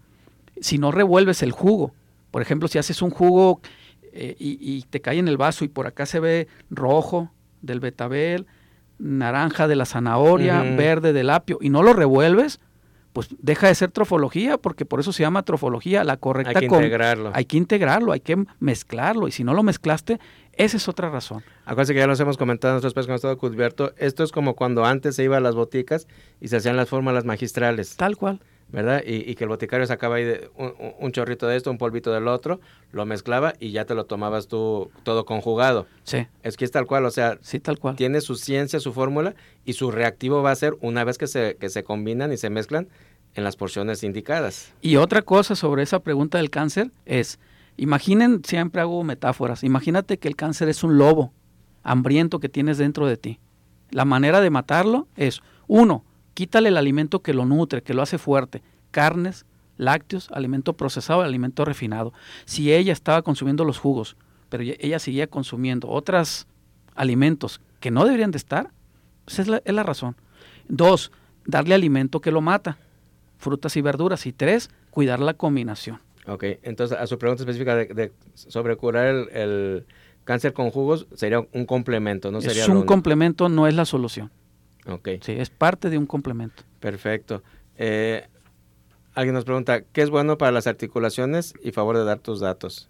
si no revuelves el jugo, por ejemplo, si haces un jugo eh, y, te cae en el vaso y por acá se ve rojo del betabel, naranja de la zanahoria, verde del apio y no lo revuelves, pues deja de ser trofología, porque por eso se llama trofología, la correcta. Hay que integrarlo. Hay que integrarlo, hay que mezclarlo, y si no lo mezclaste, esa es otra razón. Acuérdense que ya los hemos comentado nosotros con estado Cudberto, esto es como cuando antes se iba a las boticas y se hacían las fórmulas magistrales. Tal cual. ¿Verdad? Y, que el boticario sacaba ahí de un, chorrito de esto, un polvito del otro, lo mezclaba y ya te lo tomabas tú todo conjugado. Sí. Es que es tal cual, o sea, sí, tal cual. tiene su ciencia, su fórmula y su reactivo va a ser una vez que se, que se combinan y se mezclan en las porciones indicadas. Y otra cosa sobre esa pregunta del cáncer es, imaginen, siempre hago metáforas, imagínate que el cáncer es un lobo hambriento que tienes dentro de ti. La manera de matarlo es, uno, quítale el alimento que lo nutre, que lo hace fuerte, carnes, lácteos, alimento procesado, alimento refinado. Si ella estaba consumiendo los jugos, pero ella seguía consumiendo otros alimentos que no deberían de estar, pues es la, es la razón. Dos, darle alimento que lo mata, frutas y verduras. Y tres, cuidar la combinación. Ok, entonces a su pregunta específica de, sobre curar el, cáncer con jugos, sería un complemento, ¿no? Sería es un complemento, no es la solución. Ok. Sí, es parte de un complemento. Perfecto. Eh, alguien nos pregunta, ¿qué es bueno para las articulaciones? Y favor de dar tus datos.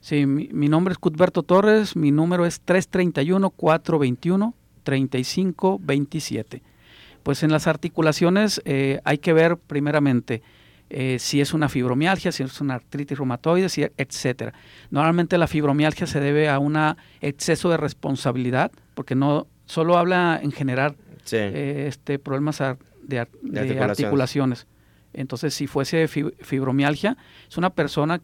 Sí, mi, nombre es Cuthberto Torres, mi número es 331-421-3527. Pues en las articulaciones eh, hay que ver primeramente eh, si es una fibromialgia, si es una artritis reumatoide, si, etcétera. Normalmente la fibromialgia se debe a un exceso de responsabilidad, porque no solo habla en general eh, este, problemas de, articulaciones. Entonces, si fuese fibromialgia, es una persona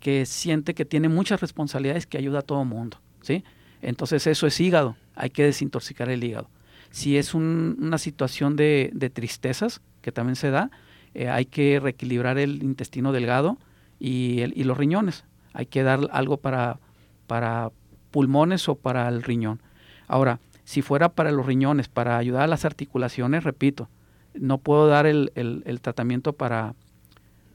que siente que tiene muchas responsabilidades que ayuda a todo mundo, ¿sí? Entonces, eso es hígado, hay que desintoxicar el hígado. Si es una situación de, tristezas, que también se da, eh, hay que reequilibrar el intestino delgado y, y, los riñones. Hay que dar algo para, para pulmones o para el riñón. Ahora, si fuera para los riñones, para ayudar a las articulaciones, repito, no puedo dar el, tratamiento para,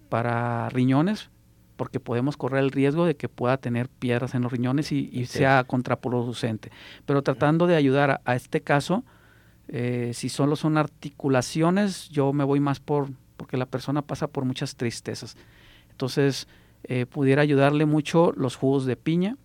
para riñones porque podemos correr el riesgo de que pueda tener piedras en los riñones y, sea contraproducente. Pero tratando de ayudar a, este caso, eh, si solo son articulaciones, yo me voy más por porque la persona pasa por muchas tristezas. Entonces, eh, pudiera ayudarle mucho los jugos de piña,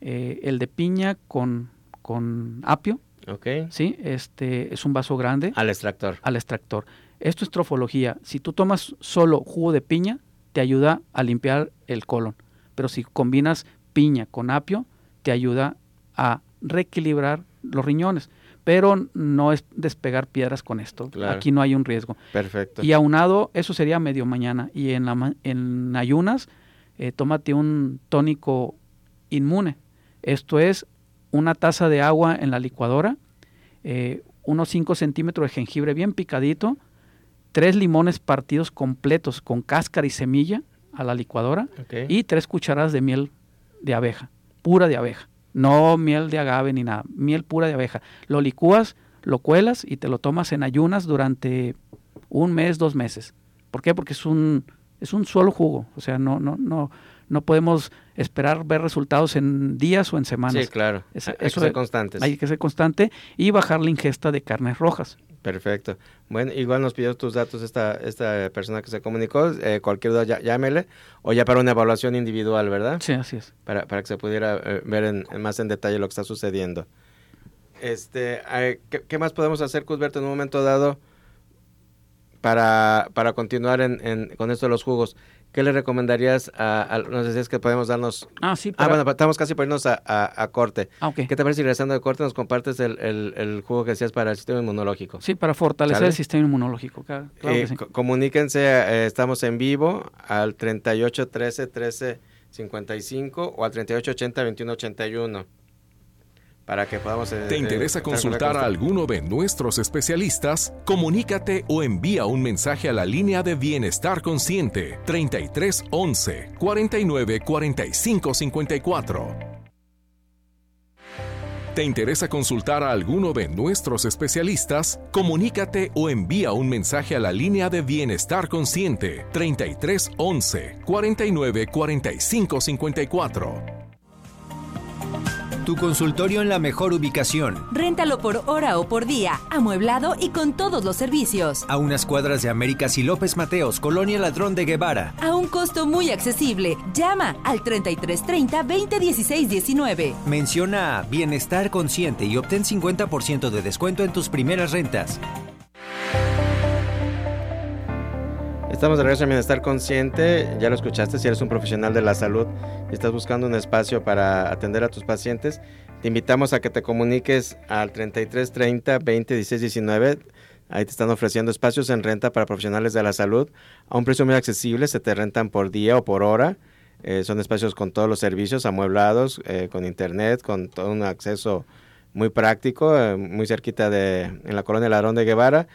eh, el de piña con con apio. Ok. Sí, este es un vaso grande. Al extractor. Al extractor. Esto es trofología. Si tú tomas solo jugo de piña, te ayuda a limpiar el colon. Pero si combinas piña con apio, te ayuda a reequilibrar los riñones. Pero no es despegar piedras con esto. Aquí no hay un riesgo. Perfecto. Y aunado, eso sería medio mañana. Y en, la, en ayunas, eh, tómate un tónico inmune. Esto es una taza de agua en la licuadora, eh, unos 5 centímetros de jengibre bien picadito, tres limones partidos completos con cáscara y semilla a la licuadora y tres cucharadas de miel de abeja, pura de abeja. No miel de agave ni nada, miel pura de abeja. Lo licúas, lo cuelas y te lo tomas en ayunas durante un mes, dos meses. ¿Por qué? Porque es un, es un solo jugo. O sea, no, no, no, no podemos esperar ver resultados en días o en semanas. Sí, claro. Ese- Hay que ser es- constantes. Hay que ser constante y bajar la ingesta de carnes rojas. Perfecto. Bueno, igual nos pidió tus datos esta, esta persona que se comunicó. eh, cualquier duda, ya- llámele. O ya para una evaluación individual, ¿verdad? Sí, así es. Para, para que se pudiera eh, ver en, en más en detalle lo que está sucediendo. Este, eh, ¿qué, qué más podemos hacer, Cusberto, en un momento dado para, para continuar en, en- con esto de los jugos? ¿Qué le recomendarías a, a- no sé si es que podemos darnos... Ah, sí, Ah, para- bueno, estamos casi por irnos a, a- a corte. Ah, ok. ¿Qué te parece si regresando de corte nos compartes el, el, el jugo que decías para el sistema inmunológico? Sí, para fortalecer ¿Sale? el sistema inmunológico. Claro, claro Eh, que sí. co- Comuníquense, eh, estamos en vivo al 38 13 13 55 o al 38 80 21 81 para que podamos... eh, ¿Te eh, interesa estar consultar con a alguno de nuestros especialistas? Comunícate o envía un mensaje a la línea de Bienestar Consciente 33 11 49 45 54. ¿Te interesa consultar a alguno de nuestros especialistas? Comunícate o envía un mensaje a la línea de Bienestar Consciente 33 11 49 45 54. Tu consultorio en la mejor ubicación, Réntalo por hora o por día, amueblado y con todos los servicios. a unas cuadras de Américas y López Mateos, Colonia Ladrón de Guevara. A un costo muy accesible. Llama al 3330 2016 19. Menciona a Bienestar Consciente y obtén 50% de descuento en tus primeras rentas. Estamos de regreso en Bienestar Consciente. Ya lo escuchaste, si eres un profesional de la salud y estás buscando un espacio para atender a tus pacientes, te invitamos a que te comuniques al 33 30 20 16 19. Ahí te están ofreciendo espacios en renta para profesionales de la salud a un precio muy accesible. Se te rentan por día o por hora. Eh, son espacios con todos los servicios amueblados, eh, con internet, con todo un acceso muy práctico, eh, muy cerquita de en la colonia Ladrón de Guevara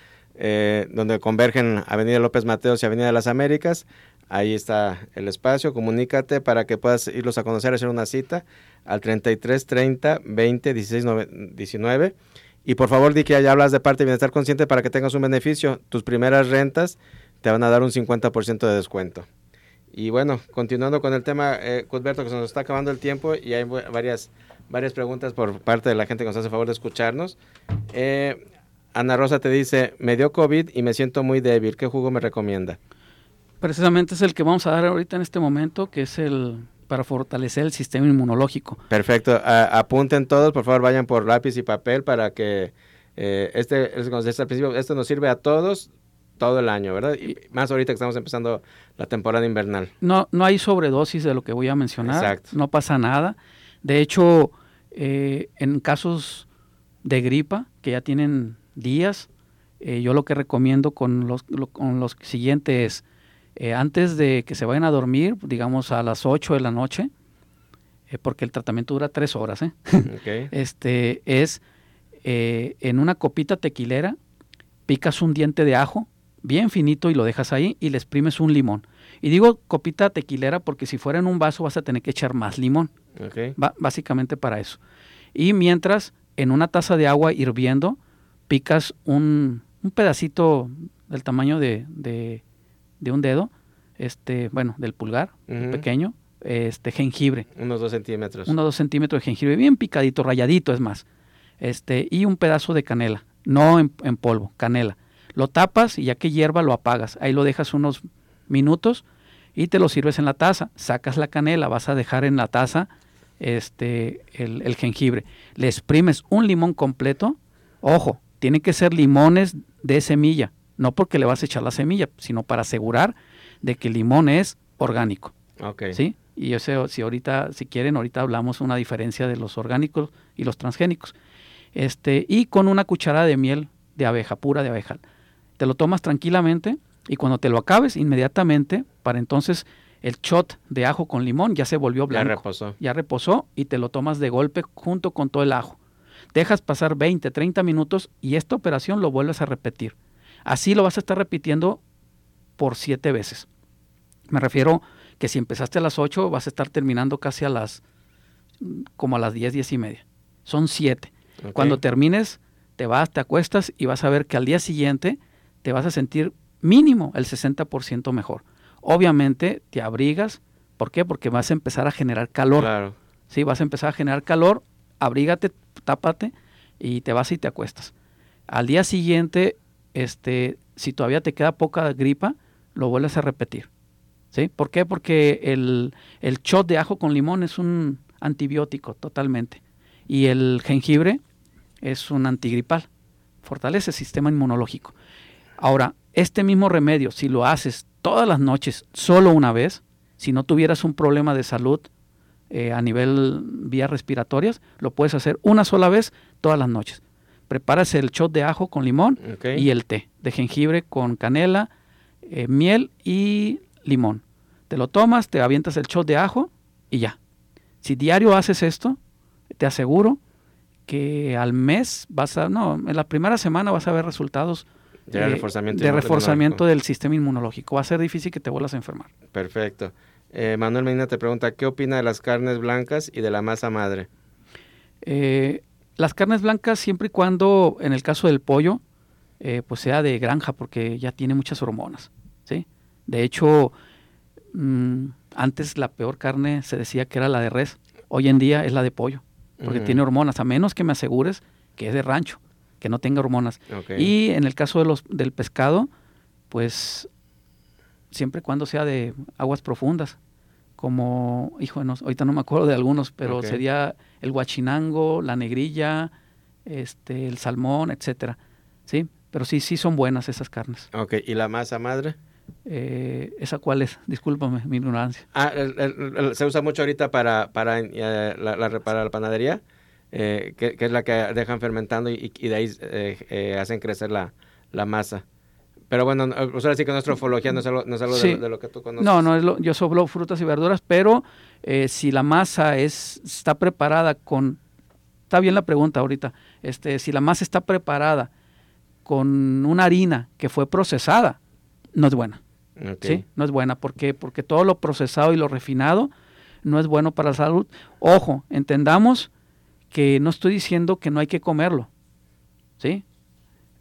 eh, donde convergen Avenida López Mateos y Avenida de las Américas. Ahí está el espacio, comunícate para que puedas irlos a conocer, hacer una cita al 33 30 20 16 nove- 19. Y por favor, di que ya hablas de parte de Bienestar Consciente para que tengas un beneficio. Tus primeras rentas te van a dar un 50% de descuento. Y bueno, continuando con el tema, eh, que se nos está acabando el tiempo y hay varias, varias preguntas por parte de la gente que nos hace favor de escucharnos. Eh, Ana Rosa te dice, me dio COVID y me siento muy débil. ¿Qué jugo me recomienda? Precisamente es el que vamos a dar ahorita en este momento, que es el para fortalecer el sistema inmunológico. Perfecto. A- apunten todos, por favor, vayan por lápiz y papel para que eh, este, es como decía al principio, esto nos sirve a todos todo el año, ¿verdad? Y más ahorita que estamos empezando la temporada invernal. No, no hay sobredosis de lo que voy a mencionar. Exacto. No pasa nada. De hecho, eh, en casos de gripa que ya tienen días, eh, yo lo que recomiendo con los, lo- con los siguientes, eh, antes de que se vayan a dormir, digamos a las 8 de la noche, eh, porque el tratamiento dura tres horas, ¿eh? Ok. [LAUGHS] este, es en una copita tequilera, picas un diente de ajo bien finito y lo dejas ahí y le exprimes un limón. Y digo copita tequilera porque si fuera en un vaso vas a tener que echar más limón, básicamente para eso. Y mientras en una taza de agua hirviendo picas un, un pedacito del tamaño de, de- de un dedo, este, bueno, del pulgar, Ujú. pequeño, este jengibre Unos dos centímetros. uno o dos centímetros de jengibre, bien picadito, rayadito es más, este, y un pedazo de canela, no en, en polvo, canela. Lo tapas y ya que hierva lo apagas. Ahí lo dejas unos minutos y te lo sirves en la taza. Sacas la canela, vas a dejar en la taza este, el, el jengibre. Le exprimes un limón completo. Ojo, tiene que ser limones de semilla, no porque le vas a echar la semilla, sino para asegurar de que el limón es orgánico. ¿sí? Y ese, si ahorita, si quieren, ahorita hablamos una diferencia de los orgánicos y los transgénicos. Este, y con una cucharada de miel de abeja, pura de abeja. Te lo tomas tranquilamente y cuando te lo acabes, inmediatamente, para entonces el shot de ajo con limón ya se volvió Ya blanco. reposó. Ya reposó y te lo tomas de golpe junto con todo el ajo. Dejas pasar 20, 30 minutos y esta operación lo vuelves a repetir. Así lo vas a estar repitiendo por siete veces. Me refiero que si empezaste a las 8 vas a estar terminando casi a las como a las 10, 10 y media. Son siete. Cuando termines, te vas, te acuestas y vas a ver que al día siguiente te vas a sentir mínimo el 60% mejor. Obviamente te abrigas, ¿por qué? Porque vas a empezar a generar calor. Claro. Sí, vas a empezar a generar calor, abrígate, tápate y te vas y te acuestas. Al día siguiente, este, si todavía te queda poca gripa, lo vuelves a repetir. ¿Sí? ¿Por qué? Porque el, el shot de ajo con limón es un antibiótico totalmente. Y el jengibre es un antigripal. Fortalece el sistema inmunológico. Ahora, este mismo remedio, si lo haces todas las noches, solo una vez, si no tuvieras un problema de salud eh, a nivel vías respiratorias, lo puedes hacer una sola vez todas las noches. Preparas el shot de ajo con limón y el té de jengibre con canela, eh, miel y limón. Te lo tomas, te avientas el shot de ajo y ya. Si diario haces esto, te aseguro que al mes vas a, no, en la primera semana vas a ver resultados de, reforzamiento, de reforzamiento del sistema inmunológico. Va a ser difícil que te vuelvas a enfermar. Perfecto. Eh, Manuel Medina te pregunta, ¿qué opina de las carnes blancas y de la masa madre? Eh, las carnes blancas siempre y cuando, en el caso del pollo, pues sea de granja, porque ya tiene muchas hormonas. ¿sí? De hecho, mm, antes la peor carne se decía que era la de res, hoy en día es la de pollo, porque tiene hormonas, a menos que me asegures que es de rancho que no tenga hormonas. Y en el caso de los, del pescado, pues siempre y cuando sea de aguas profundas, como, hijo, no, ahorita no me acuerdo de algunos, pero sería el guachinango, la negrilla, este, el salmón, etcétera. Sí, pero sí, sí son buenas esas carnes. Ok, ¿y la masa madre? Eh, ¿Esa cuál es? Discúlpame mi ignorancia. Ah, se usa mucho ahorita para, para, eh, la, para la panadería. Eh, que, es la que dejan fermentando y, de ahí hacen crecer la, masa. Pero bueno, pues ahora sí que nuestra ufología no es algo, de, lo que tú conoces. No, no, es lo, yo soblo frutas y verduras, pero si la masa es, está preparada con... Está bien la pregunta ahorita. Este, si la masa está preparada con una harina que fue procesada, no es buena. ¿sí? No es buena. ¿Por Porque todo lo procesado y lo refinado no es bueno para la salud. Ojo, entendamos que no estoy diciendo que no hay que comerlo, ¿sí?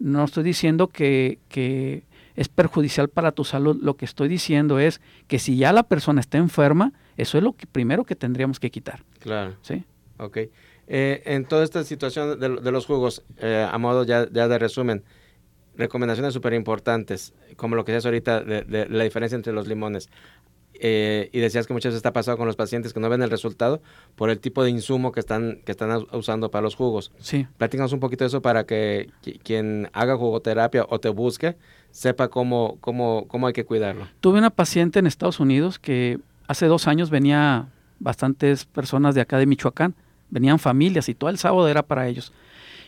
No estoy diciendo que, que es perjudicial para tu salud. Lo que estoy diciendo es que si ya la persona está enferma, eso es lo que primero que tendríamos que quitar. Claro. ¿Sí? Ok. Eh, en toda esta situación de, los jugos, eh, a modo ya, de resumen, recomendaciones súper importantes, como lo que decías ahorita de, la diferencia entre los limones. Eh, y decías que muchas veces está pasado con los pacientes que no ven el resultado por el tipo de insumo que están, que están usando para los jugos. Sí. Platícanos un poquito de eso para que quien haga jugoterapia o te busque sepa cómo, cómo, cómo hay que cuidarlo. Tuve una paciente en Estados Unidos que hace dos años venía bastantes personas de acá de Michoacán, venían familias y todo el sábado era para ellos.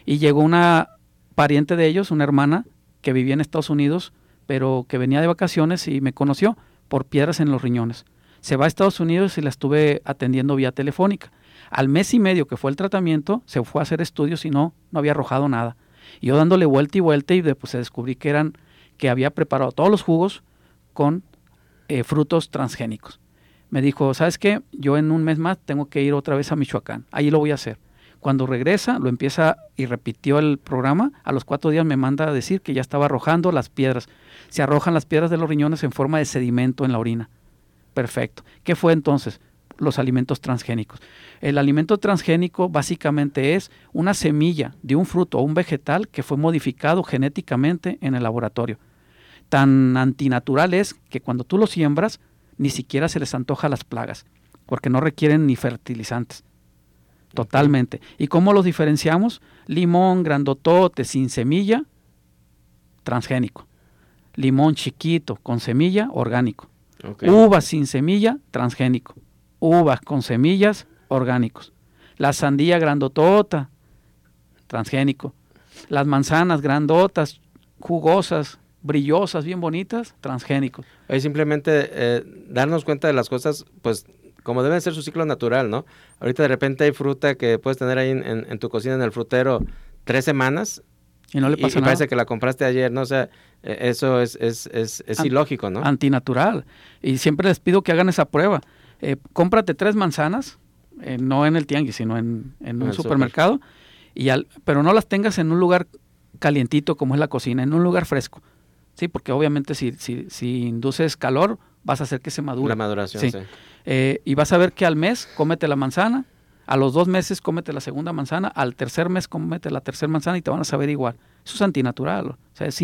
Y llegó una pariente de ellos, una hermana que vivía en Estados Unidos, pero que venía de vacaciones y me conoció por piedras en los riñones. Se va a Estados Unidos y la estuve atendiendo vía telefónica. Al mes y medio que fue el tratamiento, se fue a hacer estudios y no, no había arrojado nada. Y yo dándole vuelta y vuelta y después se descubrí que eran, que había preparado todos los jugos con eh, frutos transgénicos. Me dijo, ¿sabes qué? Yo en un mes más tengo que ir otra vez a Michoacán. Ahí lo voy a hacer. Cuando regresa, lo empieza y repitió el programa. A los cuatro días me manda a decir que ya estaba arrojando las piedras. Se arrojan las piedras de los riñones en forma de sedimento en la orina. Perfecto. ¿Qué fue entonces? Los alimentos transgénicos. El alimento transgénico básicamente es una semilla de un fruto o un vegetal que fue modificado genéticamente en el laboratorio. Tan antinatural es que cuando tú lo siembras, ni siquiera se les antoja las plagas, porque no requieren ni fertilizantes. Totalmente. ¿Y cómo los diferenciamos? Limón grandotote sin semilla, transgénico. Limón chiquito con semilla, orgánico. Uvas sin semilla, transgénico. Uvas con semillas, orgánicos. La sandía grandotota, transgénico. Las manzanas grandotas, jugosas, brillosas, bien bonitas, transgénicos. Es simplemente eh, darnos cuenta de las cosas, pues como debe ser su ciclo natural, ¿no? Ahorita de repente hay fruta que puedes tener ahí en, tu cocina, en el frutero, tres semanas. Y no le pasa y, parece que la compraste ayer, ¿no? O sea, e, eso es, es, es, es ilógico, ¿no? Antinatural. Y siempre les pido que hagan esa prueba. Eh, cómprate tres manzanas, eh, no en el tianguis, sino en, un supermercado, y al, pero no las tengas en un lugar calientito como es la cocina, en un lugar fresco. Sí, porque obviamente si, si, si induces calor, vas a hacer que se madure. La maduración, sí. Eh, y vas a ver que al mes cómete la manzana, a los dos meses cómete la segunda manzana, al tercer mes cómete la tercera manzana y te van a saber igual. Eso es antinatural. O sea, es,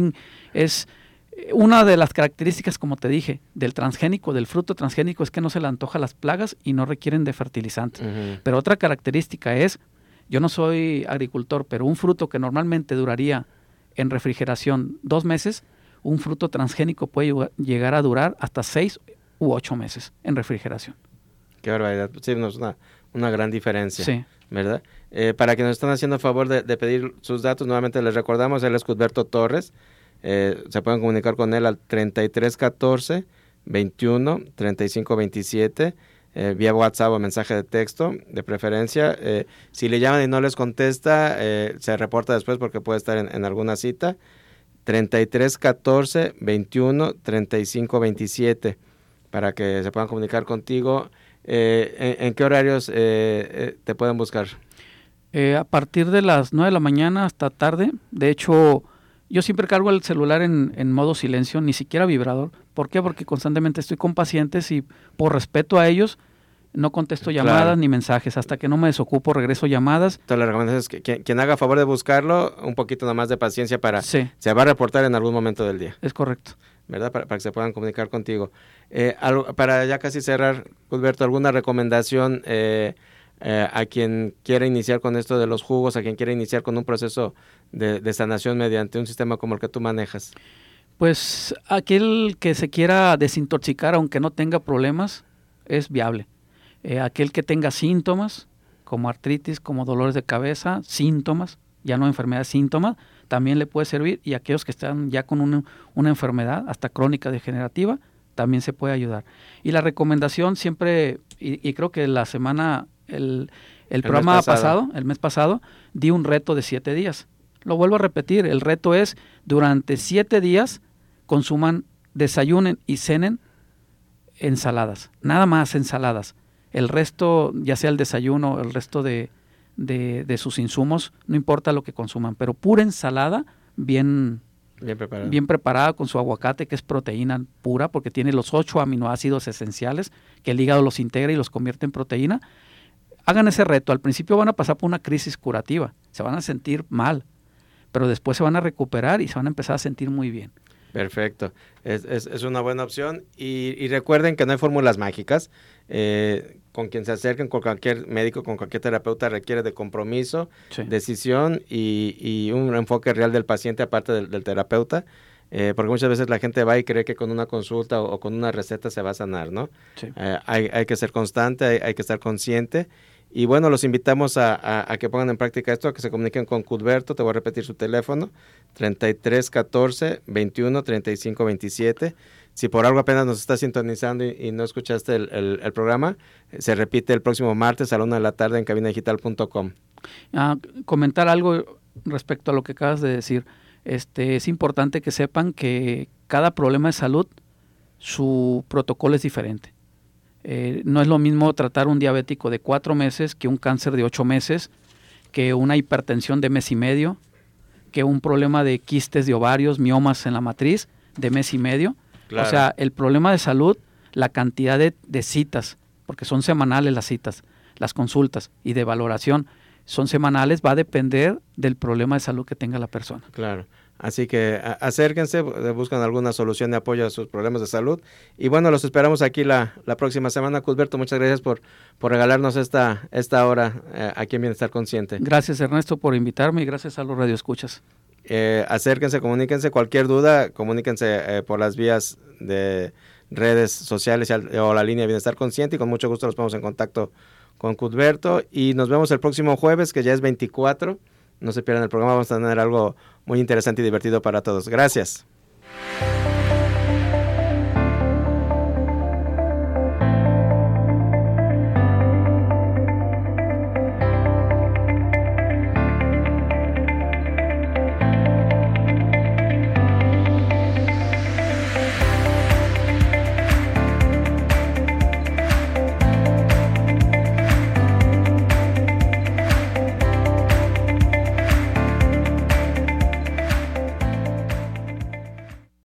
es eh, una de las características, como te dije, del transgénico, del fruto transgénico, es que no se le antoja las plagas y no requieren de fertilizantes. Pero otra característica es, yo no soy agricultor, pero un fruto que normalmente duraría en refrigeración dos meses, un fruto transgénico puede llegar a durar hasta seis u ocho meses en refrigeración. Qué barbaridad. Sí, es una, una gran diferencia. Sí. ¿Verdad? Eh, para que nos están haciendo el favor de, pedir sus datos, nuevamente les recordamos, él es Cusberto Torres. Eh, se pueden comunicar con él al 3314 21 35 27 vía WhatsApp o mensaje de texto de preferencia. Eh, si le llaman y no les contesta, se reporta después porque puede estar en, en alguna cita. 33 14 21 35 27 para que se puedan comunicar contigo. Eh, ¿en, qué horarios eh, eh, te pueden buscar? a partir de las 9 de la mañana hasta tarde. De hecho, yo siempre cargo el celular en, en, modo silencio, ni siquiera vibrador. ¿Por qué? Porque constantemente estoy con pacientes y por respeto a ellos no contesto llamadas ni mensajes. Hasta que no me desocupo, regreso llamadas. Entonces, la recomendación es que quien, haga favor de buscarlo, un poquito nada más de paciencia para... Se va a reportar en algún momento del día. Es correcto. ¿Verdad? Para, que se puedan comunicar contigo. Eh, para ya casi cerrar, Alberto, ¿alguna recomendación eh, eh, a quien quiera iniciar con esto de los jugos, a quien quiera iniciar con un proceso de, de sanación mediante un sistema como el que tú manejas? Pues aquel que se quiera desintoxicar aunque no tenga problemas, es viable eh, aquel que tenga síntomas, como artritis, como dolores de cabeza, síntomas, ya no enfermedades, síntomas, también le puede servir. Y aquellos que están ya con una, enfermedad, hasta crónica degenerativa, también se puede ayudar. Y la recomendación siempre, y, creo que la semana, el, el, programa pasado. el mes pasado, di un reto de siete días. Lo vuelvo a repetir, el reto es durante siete días consuman, desayunen y cenen ensaladas, nada más ensaladas. El resto, ya sea el desayuno, el resto de, de, sus insumos, no importa lo que consuman, pero pura ensalada, bien, bien preparada. con su aguacate, que es proteína pura, porque tiene los ocho aminoácidos esenciales, que el hígado los integra y los convierte en proteína. Hagan ese reto. Al principio van a pasar por una crisis curativa, se van a sentir mal, pero después se van a recuperar y se van a empezar a sentir muy bien. Perfecto, es, es, una buena opción y, recuerden que no hay fórmulas mágicas. Eh, con quien se acerquen, con cualquier médico, con cualquier terapeuta, requiere de compromiso, decisión y, un enfoque real del paciente aparte del, terapeuta. Eh, porque muchas veces la gente va y cree que con una consulta o, con una receta se va a sanar, ¿no? Eh, hay, hay, que ser constante, hay, hay que estar consciente y bueno, los invitamos a, que pongan en práctica esto, a que se comuniquen con Cudberto. Te voy a repetir su teléfono: 33 14 21 35 27. Si por algo apenas nos estás sintonizando y, no escuchaste el, programa, se repite el próximo martes a la una de la tarde en cabinadigital.com. Ah, comentar algo respecto a lo que acabas de decir. Este, es importante que sepan que cada problema de salud, su protocolo es diferente. Eh, no es lo mismo tratar un diabético de cuatro meses que un cáncer de ocho meses, que una hipertensión de mes y medio, que un problema de quistes de ovarios, miomas en la matriz de mes y medio. O sea, el problema de salud, la cantidad de, de citas, porque son semanales las citas, las consultas y de valoración son semanales, va a depender del problema de salud que tenga la persona. Claro. Así que acérquense, buscan alguna solución de apoyo a sus problemas de salud. Y bueno, los esperamos aquí la, la próxima semana. Cusberto, muchas gracias por, por regalarnos esta, esta hora eh, aquí en Bienestar Consciente. Gracias Ernesto por invitarme y gracias a los radioescuchas. Eh, acérquense, comuníquense. Cualquier duda, comuníquense eh, por las vías de redes sociales o la línea de Bienestar Consciente y con mucho gusto nos ponemos en contacto con Cusberto. Y nos vemos el próximo jueves, que ya es 24 no se pierdan el programa, vamos a tener algo muy interesante y divertido para todos. Gracias.